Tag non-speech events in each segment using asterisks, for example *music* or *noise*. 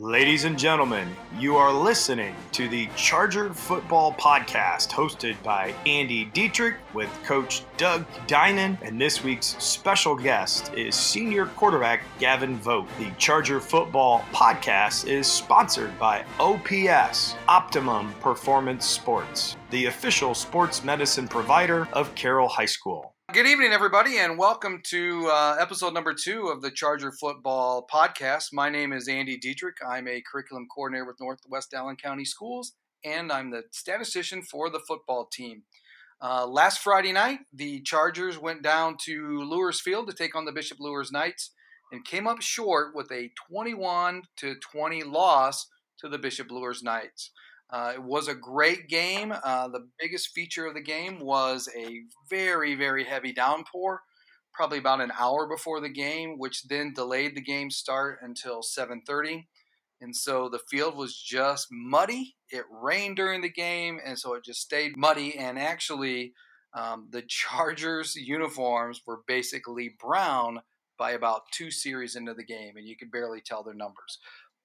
Ladies and gentlemen, you are listening to the Charger Football Podcast hosted by Andy Dietrich with Coach Doug Dinan. And this week's special guest is senior quarterback Gavin Vogt. The Charger Football Podcast is sponsored by OPS, Optimum Performance Sports, the official sports medicine provider of Carroll High School. Good evening, everybody, and welcome to uh, episode number two of the Charger Football Podcast. My name is Andy Dietrich. I'm a curriculum coordinator with Northwest Allen County Schools, and I'm the statistician for the football team. Uh, last Friday night, the Chargers went down to Luers Field to take on the Bishop Luers Knights and came up short with a 21 to 20 loss to the Bishop Luers Knights. Uh, it was a great game. Uh, the biggest feature of the game was a very, very heavy downpour, probably about an hour before the game, which then delayed the game start until 7:30. And so the field was just muddy. It rained during the game, and so it just stayed muddy. And actually, um, the Chargers uniforms were basically brown by about two series into the game, and you could barely tell their numbers.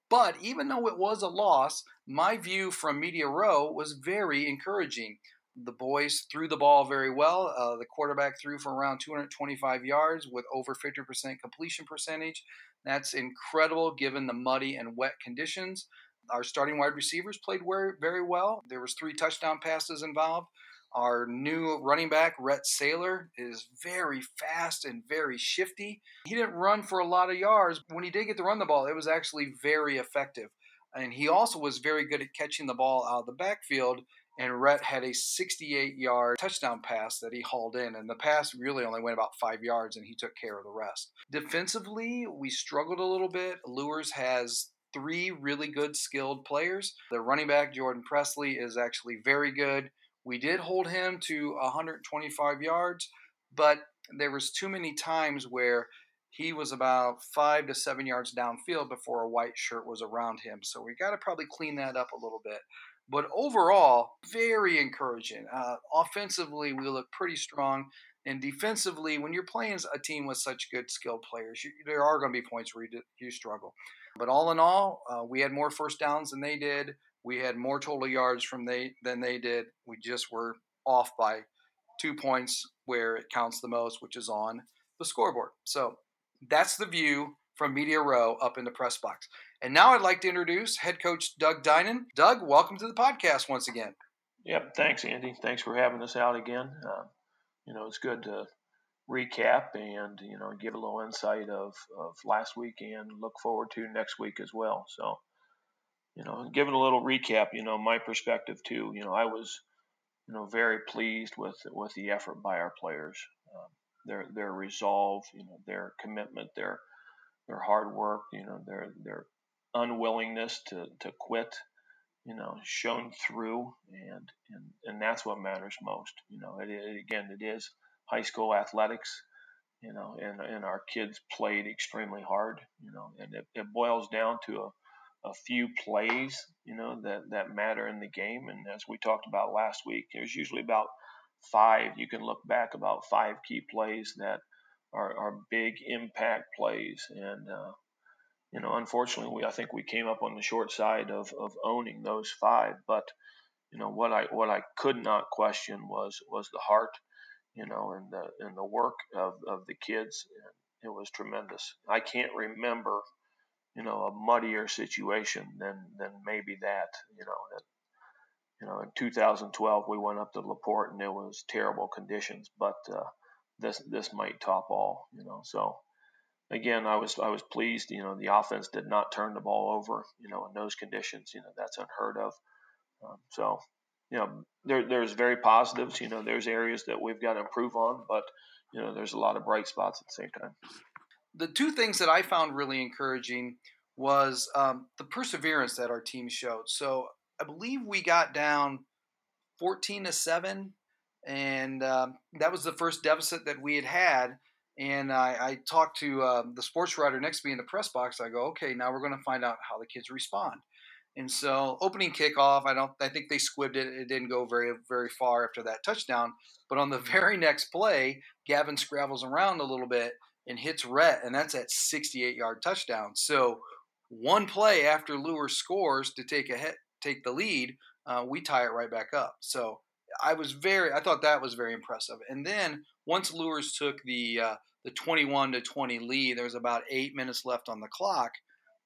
But even though it was a loss, my view from Media Row was very encouraging. The boys threw the ball very well. Uh, the quarterback threw for around 225 yards with over 50% completion percentage. That's incredible given the muddy and wet conditions. Our starting wide receivers played very well. There was three touchdown passes involved. Our new running back, Rhett Saylor, is very fast and very shifty. He didn't run for a lot of yards. When he did get to run the ball, it was actually very effective. And he also was very good at catching the ball out of the backfield. And Rhett had a 68 yard touchdown pass that he hauled in. And the pass really only went about five yards, and he took care of the rest. Defensively, we struggled a little bit. Luers has three really good skilled players. The running back, Jordan Presley, is actually very good. We did hold him to 125 yards, but there was too many times where he was about five to seven yards downfield before a white shirt was around him. So we got to probably clean that up a little bit. But overall, very encouraging. Uh, offensively, we look pretty strong. And defensively, when you're playing a team with such good skilled players, you, there are going to be points where you, you struggle. But all in all, uh, we had more first downs than they did. We had more total yards from they than they did. We just were off by two points where it counts the most, which is on the scoreboard. So that's the view from Media Row up in the press box. And now I'd like to introduce head coach Doug Dinan. Doug, welcome to the podcast once again. Yep, thanks, Andy. Thanks for having us out again. Uh, you know, it's good to recap and you know give a little insight of, of last week and look forward to next week as well. So you know, giving a little recap, you know, my perspective too. You know, I was, you know, very pleased with with the effort by our players, um, their their resolve, you know, their commitment, their their hard work, you know, their their unwillingness to to quit, you know, shown through, and and and that's what matters most. You know, it, it again, it is high school athletics you know, and, and our kids played extremely hard, you know, and it, it boils down to a, a few plays, you know, that, that matter in the game. And as we talked about last week, there's usually about five, you can look back about five key plays that are, are big impact plays. And, uh, you know, unfortunately, we, I think we came up on the short side of, of owning those five. But, you know, what I, what I could not question was, was the heart, you know, and the, and the work of, of the kids. And It was tremendous. I can't remember you know a muddier situation than than maybe that you know that you know in 2012 we went up to Laporte and it was terrible conditions but uh, this this might top all you know so again I was I was pleased you know the offense did not turn the ball over you know in those conditions you know that's unheard of um, so you know there there's very positives you know there's areas that we've got to improve on but you know there's a lot of bright spots at the same time the two things that I found really encouraging was um, the perseverance that our team showed. So I believe we got down 14 to 7, and um, that was the first deficit that we had had. And I, I talked to uh, the sports writer next to me in the press box. I go, okay, now we're going to find out how the kids respond. And so opening kickoff, I don't, I think they squibbed it. It didn't go very, very far after that touchdown. But on the *laughs* very next play, Gavin scravels around a little bit and hits Rhett, and that's at 68 yard touchdown. So one play after Lure scores to take a hit, take the lead, uh, we tie it right back up. So I was very, I thought that was very impressive. And then once Luers took the uh, the 21 to 20 lead, there was about eight minutes left on the clock.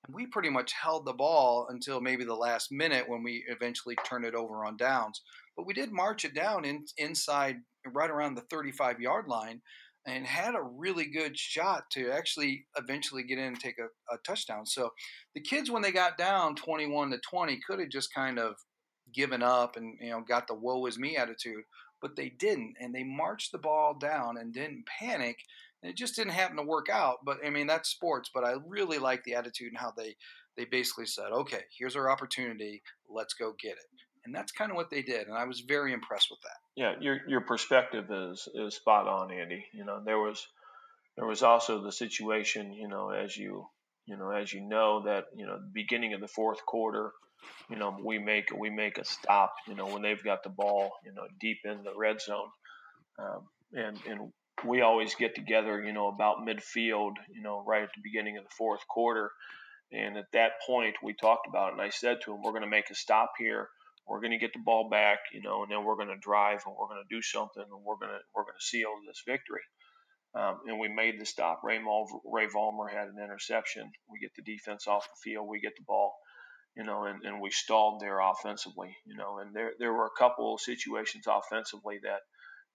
And we pretty much held the ball until maybe the last minute when we eventually turned it over on downs. But we did march it down in, inside right around the 35 yard line and had a really good shot to actually eventually get in and take a, a touchdown. So the kids, when they got down 21 to 20, could have just kind of given up and you know got the woe is me attitude, but they didn't, and they marched the ball down and didn't panic. And it just didn't happen to work out. But I mean, that's sports. But I really like the attitude and how they they basically said, "Okay, here's our opportunity. Let's go get it." And that's kind of what they did, and I was very impressed with that. Yeah, your your perspective is is spot on, Andy. You know, there was there was also the situation, you know, as you you know, as you know that you know, the beginning of the fourth quarter, you know, we make we make a stop, you know, when they've got the ball, you know, deep in the red zone, um, and and we always get together, you know, about midfield, you know, right at the beginning of the fourth quarter, and at that point we talked about it, and I said to him, we're going to make a stop here. We're going to get the ball back, you know, and then we're going to drive and we're going to do something and we're going to we're going to seal this victory. Um, and we made the stop. Ray, Mulver, Ray Vollmer had an interception. We get the defense off the field. We get the ball you know, and, and we stalled there offensively, you know, and there there were a couple of situations offensively that,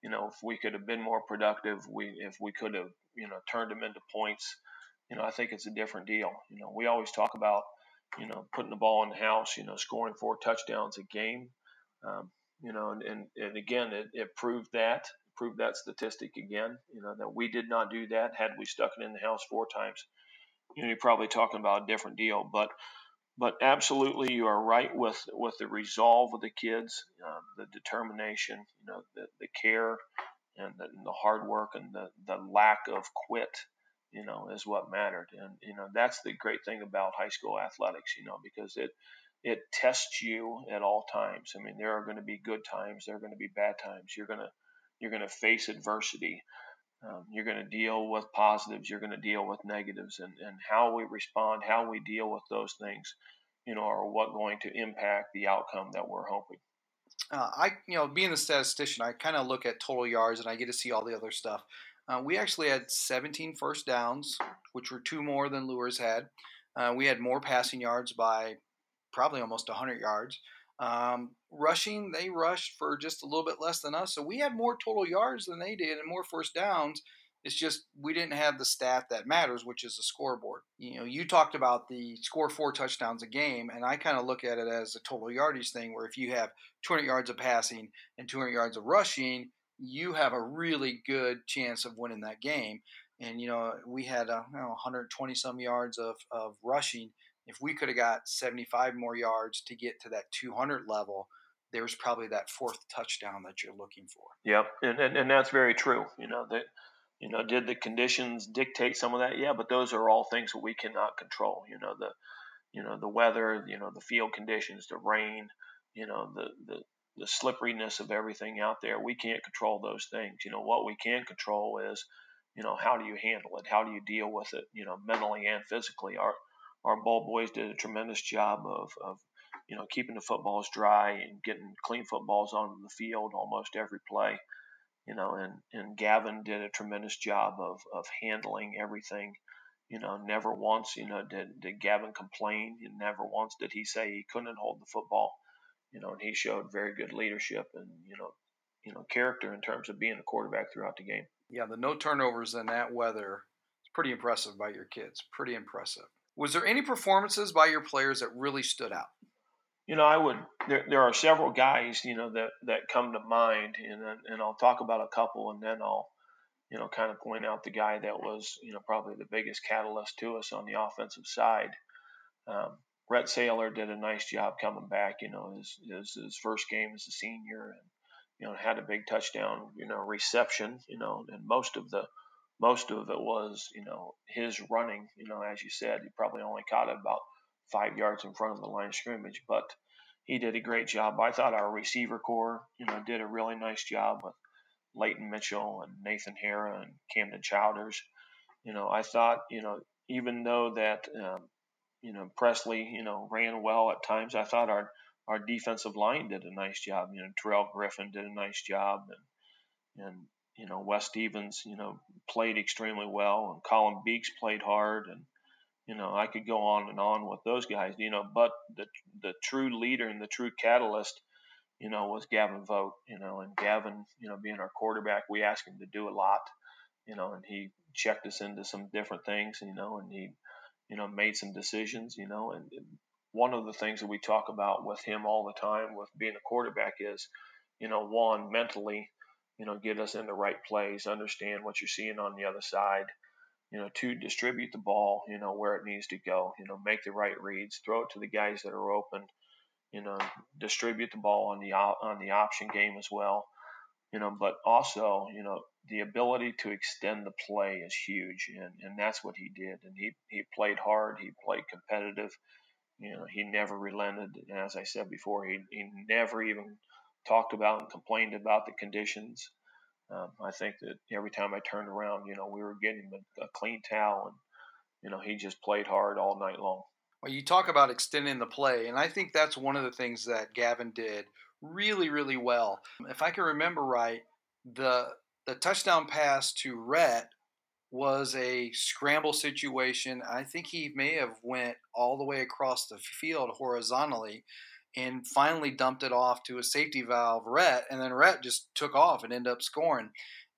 you know, if we could have been more productive, we if we could have, you know, turned them into points, you know, I think it's a different deal. You know, we always talk about, you know, putting the ball in the house, you know, scoring four touchdowns a game, um, you know, and, and, and again, it, it proved that, proved that statistic again, you know, that we did not do that. Had we stuck it in the house four times, you know, you're probably talking about a different deal. But but absolutely, you are right with with the resolve of the kids, uh, the determination, you know, the, the care and the, and the hard work and the, the lack of quit, you know, is what mattered. And you know, that's the great thing about high school athletics, you know, because it it tests you at all times. I mean, there are going to be good times, there are going to be bad times. You're gonna you're gonna face adversity. Um, you're going to deal with positives. You're going to deal with negatives, and, and how we respond, how we deal with those things, you know, are what going to impact the outcome that we're hoping. Uh, I, you know, being a statistician, I kind of look at total yards and I get to see all the other stuff. Uh, we actually had 17 first downs, which were two more than Luers had. Uh, we had more passing yards by probably almost 100 yards. Um, rushing, they rushed for just a little bit less than us. So we had more total yards than they did and more first downs. It's just we didn't have the stat that matters, which is the scoreboard. You know, you talked about the score four touchdowns a game, and I kind of look at it as a total yardage thing where if you have 200 yards of passing and 200 yards of rushing, you have a really good chance of winning that game. And, you know, we had uh, know, 120 some yards of, of rushing if we could have got 75 more yards to get to that 200 level, there's probably that fourth touchdown that you're looking for. Yep, and, and, and that's very true. You know that. You know, did the conditions dictate some of that? Yeah, but those are all things that we cannot control. You know, the, you know, the weather, you know, the field conditions, the rain, you know, the the the slipperiness of everything out there. We can't control those things. You know, what we can control is, you know, how do you handle it? How do you deal with it? You know, mentally and physically. Our our ball boys did a tremendous job of, of you know keeping the footballs dry and getting clean footballs on the field almost every play. You know, and, and Gavin did a tremendous job of, of handling everything. You know, never once, you know, did, did Gavin complain. Never once did he say he couldn't hold the football. You know, and he showed very good leadership and, you know, you know, character in terms of being a quarterback throughout the game. Yeah, the no turnovers in that weather is pretty impressive by your kids. Pretty impressive. Was there any performances by your players that really stood out? You know, I would. There, there are several guys, you know, that that come to mind, and and I'll talk about a couple, and then I'll, you know, kind of point out the guy that was, you know, probably the biggest catalyst to us on the offensive side. Um, Rhett Saylor did a nice job coming back. You know, his, his his first game as a senior, and you know, had a big touchdown, you know, reception. You know, and most of the most of it was, you know, his running. You know, as you said, he probably only caught it about five yards in front of the line of scrimmage, but he did a great job. I thought our receiver core, you know, did a really nice job with Leighton Mitchell and Nathan Hara and Camden Childers. You know, I thought, you know, even though that, um, you know, Presley, you know, ran well at times. I thought our our defensive line did a nice job. You know, Terrell Griffin did a nice job, and and you know, Wes Stevens, you know, played extremely well, and Colin Beeks played hard, and you know, I could go on and on with those guys. You know, but the the true leader and the true catalyst, you know, was Gavin Vogt. You know, and Gavin, you know, being our quarterback, we asked him to do a lot. You know, and he checked us into some different things. You know, and he, you know, made some decisions. You know, and one of the things that we talk about with him all the time with being a quarterback is, you know, one mentally you know, get us in the right place, understand what you're seeing on the other side, you know, to distribute the ball, you know, where it needs to go, you know, make the right reads, throw it to the guys that are open, you know, distribute the ball on the on the option game as well, you know, but also, you know, the ability to extend the play is huge, and, and that's what he did, and he he played hard, he played competitive, you know, he never relented, and as I said before, he he never even talked about and complained about the conditions. Um, I think that every time I turned around, you know, we were getting a, a clean towel, and you know, he just played hard all night long. Well, you talk about extending the play, and I think that's one of the things that Gavin did really, really well. If I can remember right, the the touchdown pass to Rhett was a scramble situation. I think he may have went all the way across the field horizontally and finally dumped it off to a safety valve, Rhett, and then Rhett just took off and ended up scoring.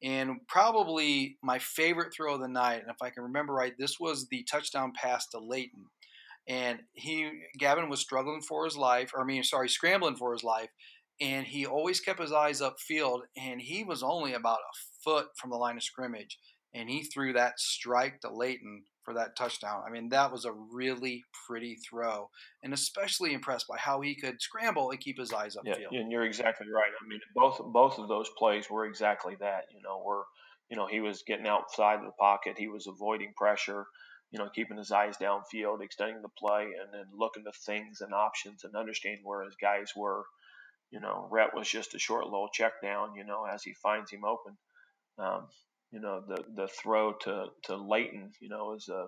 And probably my favorite throw of the night, and if I can remember right, this was the touchdown pass to Leighton. And he, Gavin was struggling for his life, or I mean, sorry, scrambling for his life, and he always kept his eyes upfield, and he was only about a foot from the line of scrimmage, and he threw that strike to Leighton for that touchdown. I mean, that was a really pretty throw, and especially impressed by how he could scramble and keep his eyes upfield. Yeah, and you're exactly right. I mean, both both of those plays were exactly that. You know, where you know he was getting outside of the pocket, he was avoiding pressure. You know, keeping his eyes downfield, extending the play, and then looking to things and options and understanding where his guys were. You know, Rhett was just a short little check down. You know, as he finds him open. Um, you know, the the throw to to Leighton, you know, is a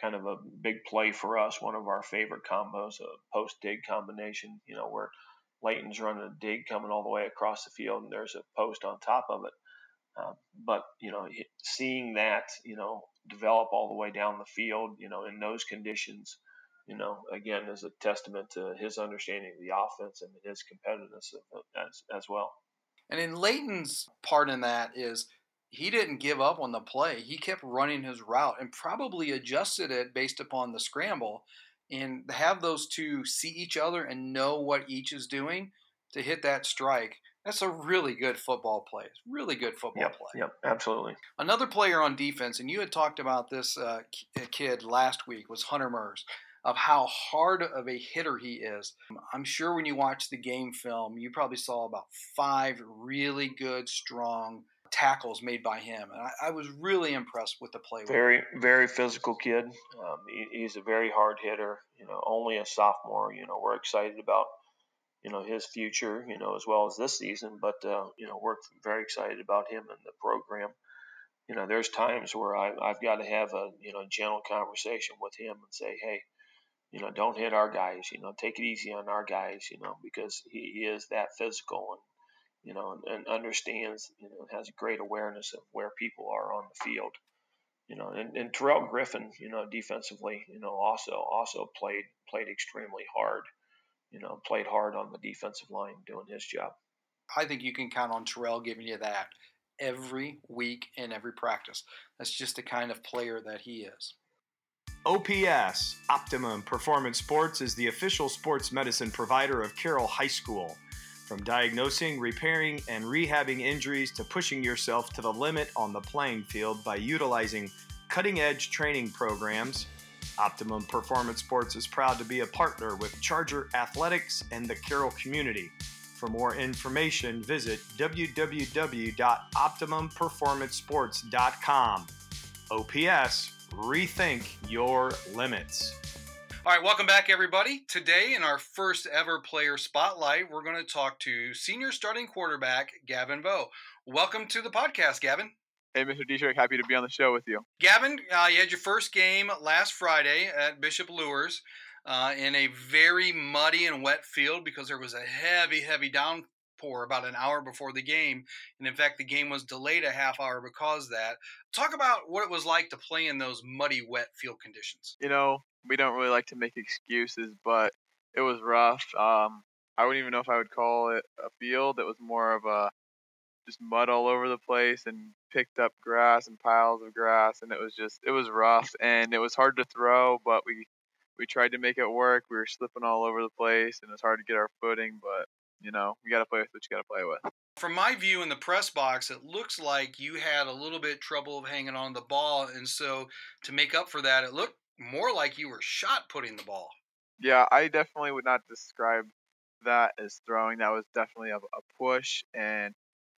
kind of a big play for us. One of our favorite combos, a post dig combination, you know, where Leighton's running a dig coming all the way across the field, and there's a post on top of it. Uh, but you know, seeing that, you know, develop all the way down the field, you know, in those conditions, you know, again, is a testament to his understanding of the offense and his competitiveness as as well. And in Leighton's part in that is he didn't give up on the play. He kept running his route and probably adjusted it based upon the scramble. And have those two see each other and know what each is doing to hit that strike. That's a really good football play. It's Really good football yep, play. Yep, absolutely. Another player on defense, and you had talked about this uh, kid last week, was Hunter Murs of how hard of a hitter he is. I'm sure when you watch the game film, you probably saw about five really good, strong tackles made by him. And I, I was really impressed with the play. Very, very physical kid. Um, he, he's a very hard hitter. You know, only a sophomore. You know, we're excited about you know his future. You know, as well as this season. But uh, you know, we're very excited about him and the program. You know, there's times where I, I've got to have a you know gentle conversation with him and say, hey. You know, don't hit our guys. You know, take it easy on our guys. You know, because he, is that physical, and you know, and, and understands, you know, has a great awareness of where people are on the field. You know, and, and Terrell Griffin, you know, defensively, you know, also also played played extremely hard. You know, played hard on the defensive line doing his job. I think you can count on Terrell giving you that every week in every practice. That's just the kind of player that he is. OPS, Optimum Performance Sports, is the official sports medicine provider of Carroll High School. From diagnosing, repairing, and rehabbing injuries to pushing yourself to the limit on the playing field by utilizing cutting edge training programs, Optimum Performance Sports is proud to be a partner with Charger Athletics and the Carroll community. For more information, visit www.optimumperformancesports.com. OPS, rethink your limits. All right, welcome back, everybody. Today, in our first ever player spotlight, we're going to talk to senior starting quarterback Gavin Vogt. Welcome to the podcast, Gavin. Hey, Mr. Dietrich, happy to be on the show with you. Gavin, uh, you had your first game last Friday at Bishop Luers uh, in a very muddy and wet field because there was a heavy, heavy downpour about an hour before the game. And in fact, the game was delayed a half hour because that. Talk about what it was like to play in those muddy, wet field conditions. You know, we don't really like to make excuses, but it was rough. Um, I wouldn't even know if I would call it a field. It was more of a just mud all over the place and picked up grass and piles of grass and it was just it was rough and it was hard to throw but we we tried to make it work we were slipping all over the place and it was hard to get our footing but you know you got to play with what you got to play with from my view in the press box it looks like you had a little bit trouble of hanging on the ball and so to make up for that it looked more like you were shot putting the ball yeah i definitely would not describe that as throwing that was definitely a, a push and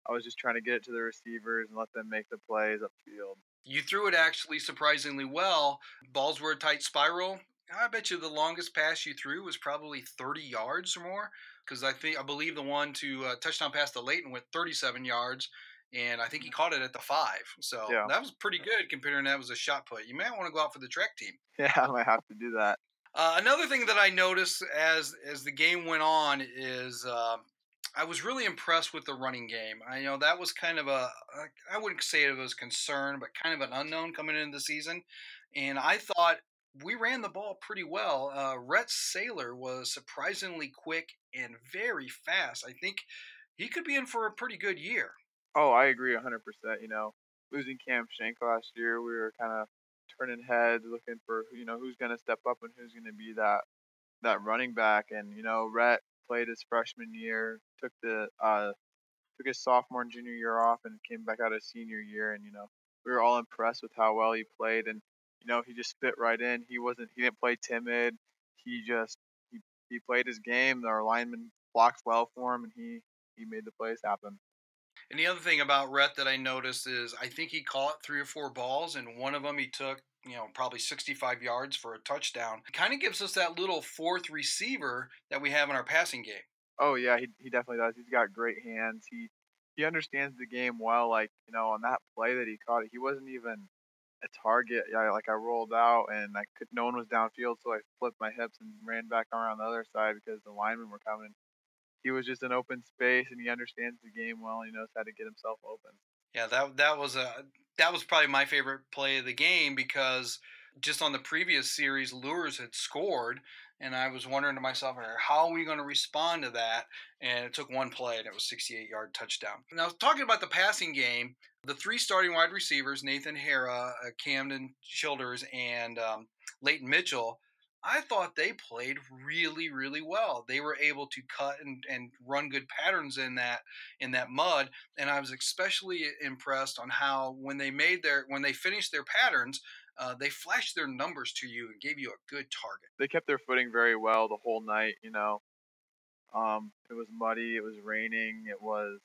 I was just trying to get it to the receivers and let them make the plays upfield. You threw it actually surprisingly well. Balls were a tight spiral. I bet you the longest pass you threw was probably 30 yards or more. Because I think I believe the one to uh, touchdown pass to Leighton went 37 yards, and I think he caught it at the five. So yeah. that was pretty good considering that was a shot put. You might want to go out for the track team. *laughs* Yeah, I might have to do that. Uh, another thing that I noticed as as the game went on is uh, I was really impressed with the running game. I know that was kind of a I wouldn't say it was concern, but kind of an unknown coming into the season, and I thought we ran the ball pretty well. Uh, Rhett Saylor was surprisingly quick and very fast. I think he could be in for a pretty good year. Oh, I agree 100%. You know, losing Cam Shank last year, we were kind of turning heads, looking for you know who's going to step up and who's going to be that that running back. And you know, Rhett played his freshman year, took the uh, took his sophomore and junior year off, and came back out his senior year. And you know, we were all impressed with how well he played, and you know, he just fit right in. He wasn't he didn't play timid. He just he, he played his game. Our lineman blocked well for him, and he he made the plays happen. And the other thing about Rhett that I noticed is I think he caught three or four balls, and one of them he took you know, probably 65 yards for a touchdown. It kind of gives us that little fourth receiver that we have in our passing game. Oh yeah, he he definitely does. He's got great hands. He he understands the game well. Like you know, on that play that he caught, he wasn't even a target. Yeah, like I rolled out and I could. No one was downfield, so I flipped my hips and ran back around the other side because the linemen were coming. He was just in open space and he understands the game well. He knows how to get himself open. Yeah, that that was a that was probably my favorite play of the game because just on the previous series, Luers had scored, and I was wondering to myself, how are we going to respond to that? And it took one play, and it was 68 yard touchdown. Now, talking about the passing game, the three starting wide receivers, Nathan Hara, uh, Camden Childers, and um, Leighton Mitchell, I thought they played really, really well. They were able to cut and, and run good patterns in that in that mud, and I was especially impressed on how when they made their when they finished their patterns, uh, they flashed their numbers to you and gave you a good target. They kept their footing very well the whole night. You know, um, it was muddy, it was raining, it was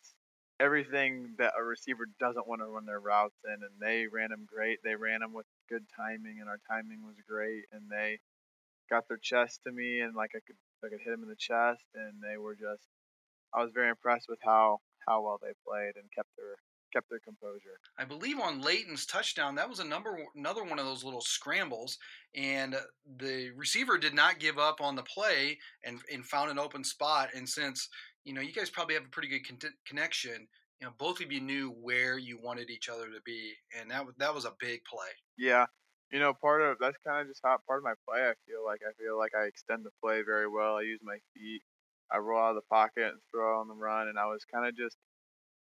everything that a receiver doesn't want to run their routes in, and they ran them great. They ran them with good timing, and our timing was great, and they got their chest to me and like I could I could hit them in the chest and they were just I was very impressed with how how well they played and kept their kept their composure. I believe on Leighton's touchdown that was a number another one of those little scrambles and the receiver did not give up on the play and and found an open spot and since you know you guys probably have a pretty good con- connection you know both of you knew where you wanted each other to be and that that was a big play. Yeah, you know, part of that's kind of just how part of my play. I feel like I feel like I extend the play very well. I use my feet. I roll out of the pocket and throw on the run, and I was kind of just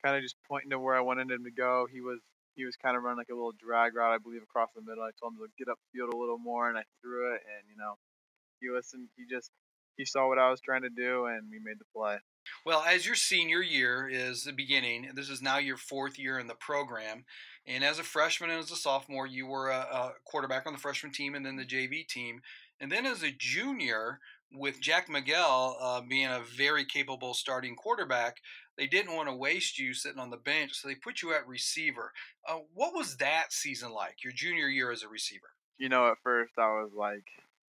kind of just pointing to where I wanted him to go. He was he was kind of running like a little drag route, I believe, across the middle. I told him to get up field a little more, and I threw it, and you know, he listened. He just he saw what I was trying to do, and we made the play. Well, as your senior year is the beginning, this is now your fourth year in the program. And as a freshman and as a sophomore, you were a, a quarterback on the freshman team and then the JV team. And then as a junior, with Jack Miguel uh, being a very capable starting quarterback, they didn't want to waste you sitting on the bench, so they put you at receiver. Uh, what was that season like, your junior year as a receiver? You know, at first I was like,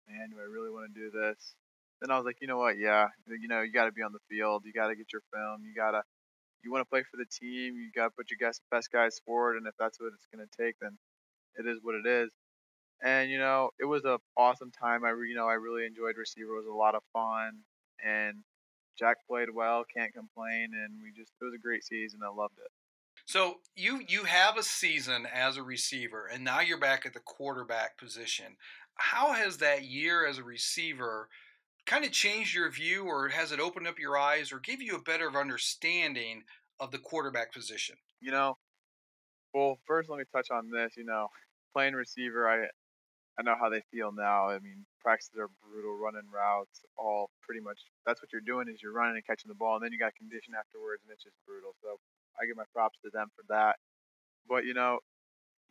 man, do I really want to do this? Then I was like, you know what? Yeah, you know, you got to be on the field. You got to get your film. You got to you want to play for the team. You got to put your best best guys forward, and if that's what it's going to take, then it is what it is. And you know, it was a awesome time. I re- you know I really enjoyed receiver. It was a lot of fun, and Jack played well. Can't complain. And we just it was a great season. I loved it. So you you have a season as a receiver, and now you're back at the quarterback position. How has that year as a receiver kind of changed your view, or has it opened up your eyes, or give you a better understanding of the quarterback position? You know, well, first let me touch on this. You know, playing receiver, I I know how they feel now. I mean, practices are brutal, running routes, all pretty much. That's what you're doing is you're running and catching the ball, and then you got condition afterwards, and it's just brutal. So I give my props to them for that. But you know,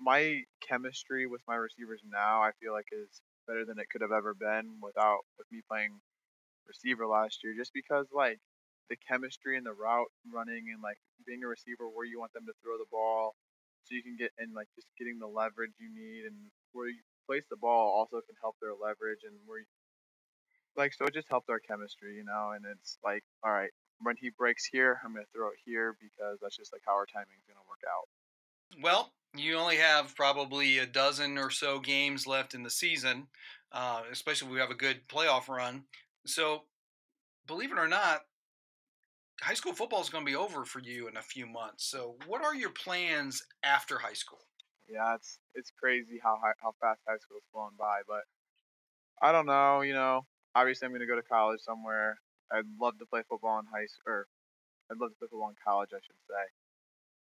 my chemistry with my receivers now, I feel like is better than it could have ever been without with me playing receiver last year. Just because like the chemistry and the route running and like being a receiver where you want them to throw the ball, so you can get and like just getting the leverage you need and where you place the ball also can help their leverage and where you, like so it just helped our chemistry, you know. And it's like, all right, when he breaks here, I'm to throw it here because that's just like how our timing is going to work out. Well, you only have probably a dozen or so games left in the season, uh, especially if we have a good playoff run. So, believe it or not, high school football is going to be over for you in a few months. So, what are your plans after high school? Yeah, it's it's crazy how high, how fast high school is flowing by, but I don't know. You know, obviously I'm to go to college somewhere. I'd love to play football in high school, or I'd love to play football in college, I should say.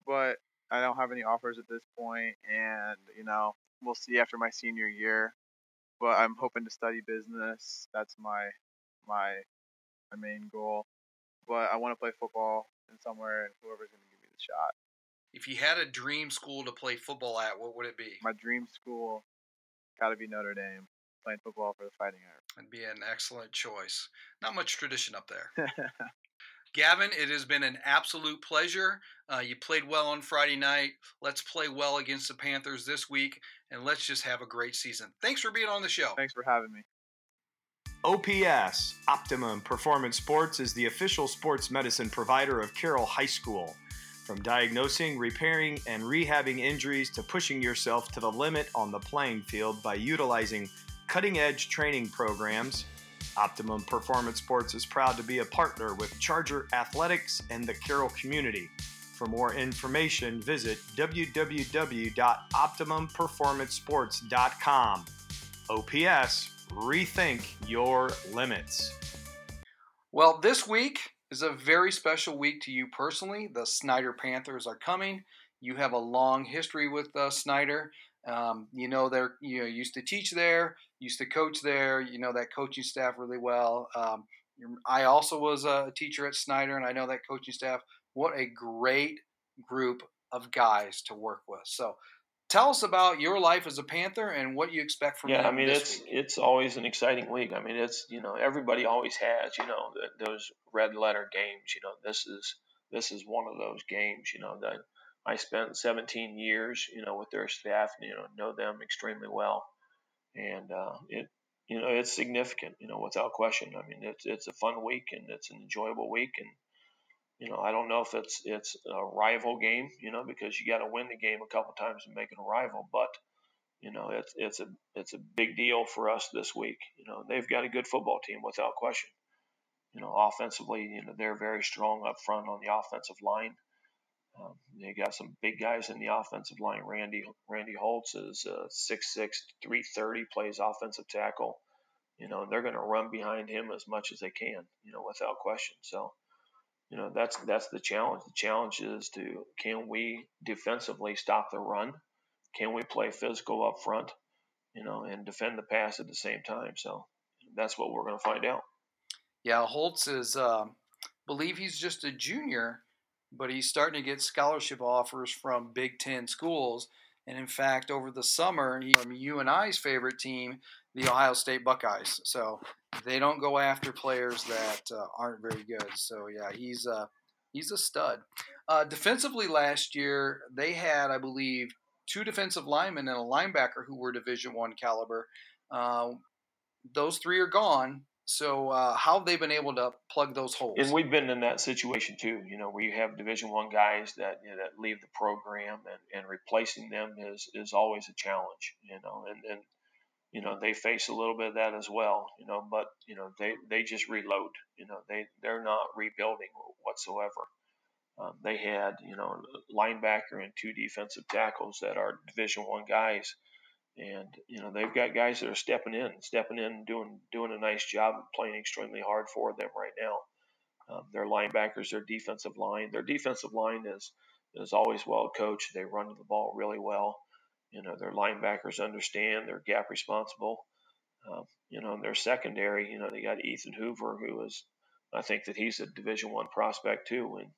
But I don't have any offers at this point, and you know, we'll see after my senior year. But I'm hoping to study business. That's my my my main goal. But I want to play football in somewhere, and whoever's to give me the shot. If you had a dream school to play football at, what would it be? My dream school got to be Notre Dame playing football for the Fighting Irish. That'd be an excellent choice. Not much tradition up there. *laughs* Gavin, it has been an absolute pleasure. Uh, you played well on Friday night. Let's play well against the Panthers this week, and let's just have a great season. Thanks for being on the show. Thanks for having me. OPS, Optimum Performance Sports, is the official sports medicine provider of Carroll High School. From diagnosing, repairing, and rehabbing injuries to pushing yourself to the limit on the playing field by utilizing cutting edge training programs, Optimum Performance Sports is proud to be a partner with Charger Athletics and the Carroll community. For more information, visit www.optimumperformancesports.com. OPS, rethink your limits. Well, this week is a very special week to you personally. The Snider Panthers are coming. You have a long history with uh, Snider. Um, you know they're you know used to teach there, used to coach there. You know that coaching staff really well. Um, I also was a teacher at Snider, and I know that coaching staff. What a great group of guys to work with. So, tell us about your life as a Panther and what you expect from. Yeah, I mean it's week. it's always an exciting week. I mean it's you know everybody always has you know the, those red letter games. You know this is this is one of those games. You know that I spent 17 years, you know, with their staff, and, you know, know them extremely well, and uh, it, you know, it's significant, you know, without question. I mean, it's it's a fun week and it's an enjoyable week, and you know, I don't know if it's it's a rival game, you know, because you got to win the game a couple times to make it a rival, but you know, it's it's a it's a big deal for us this week. You know, they've got a good football team without question. You know, offensively, you know, they're very strong up front on the offensive line. Um, they got some big guys in the offensive line. Randy Randy Holtz is uh, 6'6", 330, plays offensive tackle. You know, they're going to run behind him as much as they can. You know, without question. So, you know, that's that's the challenge. The challenge is to can we defensively stop the run? Can we play physical up front? You know, and defend the pass at the same time. So that's what we're going to find out. Yeah, Holtz is. Uh, believe he's just a junior but he's starting to get scholarship offers from Big Ten schools. And in fact, over the summer, he's from you and I's favorite team, the Ohio State Buckeyes. So they don't go after players that uh, aren't very good. So yeah, he's uh, he's a stud. Uh, defensively, last year they had, I believe, two defensive linemen and a linebacker who were Division One caliber. Uh, those three are gone, So uh, how have they been able to plug those holes? And we've been in that situation too, you know, where you have Division One guys that you know, that leave the program, and, and replacing them is is always a challenge, you know, and and you know they face a little bit of that as well, you know, but you know they they just reload, you know, they they're not rebuilding whatsoever. Um, they had you know a linebacker and two defensive tackles that are Division One guys and you know they've got guys that are stepping in, stepping in, doing doing a nice job, playing extremely hard for them right now. Um, their linebackers, their defensive line, their defensive line is is always well coached. They run the ball really well. You know their linebackers understand they're gap responsible. Uh, you know, in their secondary, you know they got Ethan Hoover, who is, I think that he's a Division One prospect too, and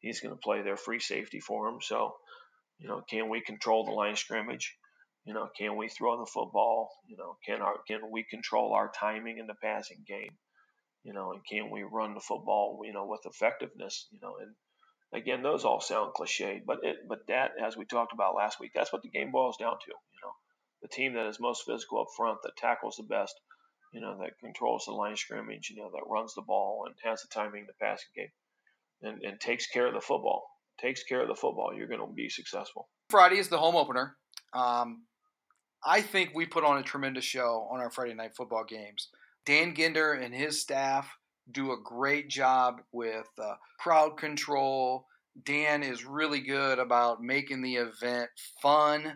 he's going to play their free safety for them. So, you know, can we control the line scrimmage? You know, can we throw the football? You know, can our can we control our timing in the passing game? You know, and can we run the football? You know, with effectiveness. You know, and again, those all sound cliche, but it but that, as we talked about last week, that's what the game boils down to. You know, the team that is most physical up front, that tackles the best, you know, that controls the line of scrimmage, you know, that runs the ball and has the timing in the passing game, and, and takes care of the football, takes care of the football, you're going to be successful. Friday is the home opener. Um, I think we put on a tremendous show on our Friday night football games. Dan Ginder and his staff do a great job with uh, crowd control. Dan is really good about making the event fun.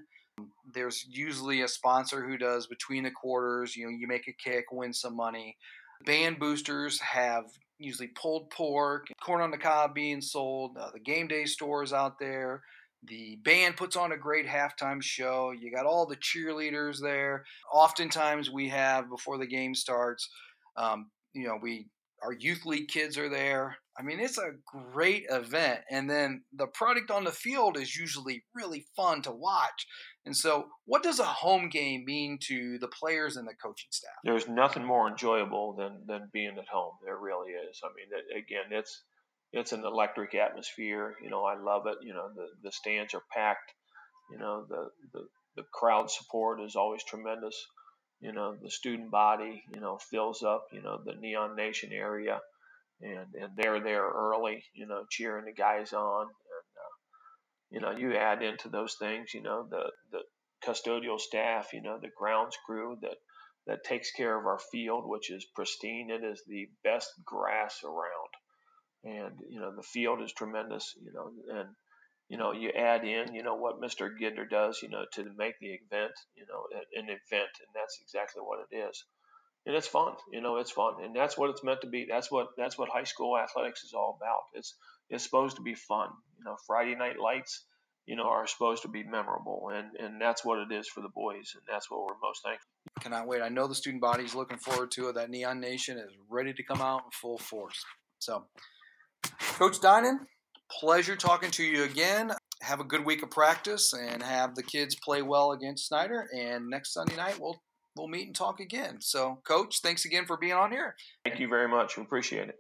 There's usually a sponsor who does between the quarters. You know, you make a kick, win some money. Band boosters have usually pulled pork, corn on the cob being sold. Uh, the game day stores out there. The band puts on a great halftime show. You got all the cheerleaders there. Oftentimes, we have before the game starts, um, you know, we our youth league kids are there. I mean, it's a great event. And then the product on the field is usually really fun to watch. And so, what does a home game mean to the players and the coaching staff? There's nothing more enjoyable than than being at home. There really is. I mean, again, it's it's an electric atmosphere. You know, I love it. You know, the, the stands are packed. You know, the, the, the crowd support is always tremendous. You know, the student body, you know, fills up, you know, the Neon Nation area. And, and they're there early, you know, cheering the guys on. And, uh, you know, you add into those things, you know, the, the custodial staff, you know, the grounds crew that, that takes care of our field, which is pristine. It is the best grass around and you know the field is tremendous. You know, and you know you add in you know what Mr. Ginder does. You know to make the event you know an event, and that's exactly what it is. And it's fun, you know, it's fun, and that's what it's meant to be. That's what that's what high school athletics is all about. It's it's supposed to be fun. You know, Friday night lights, you know, are supposed to be memorable, and and that's what it is for the boys, and that's what we're most thankful. Cannot wait. I know the student body is looking forward to it. That Neon Nation is ready to come out in full force. So Coach Dinan, pleasure talking to you again. Have a good week of practice and have the kids play well against Snider. And next Sunday night, we'll we'll meet and talk again. So, Coach, thanks again for being on here. Thank you very much. We appreciate it.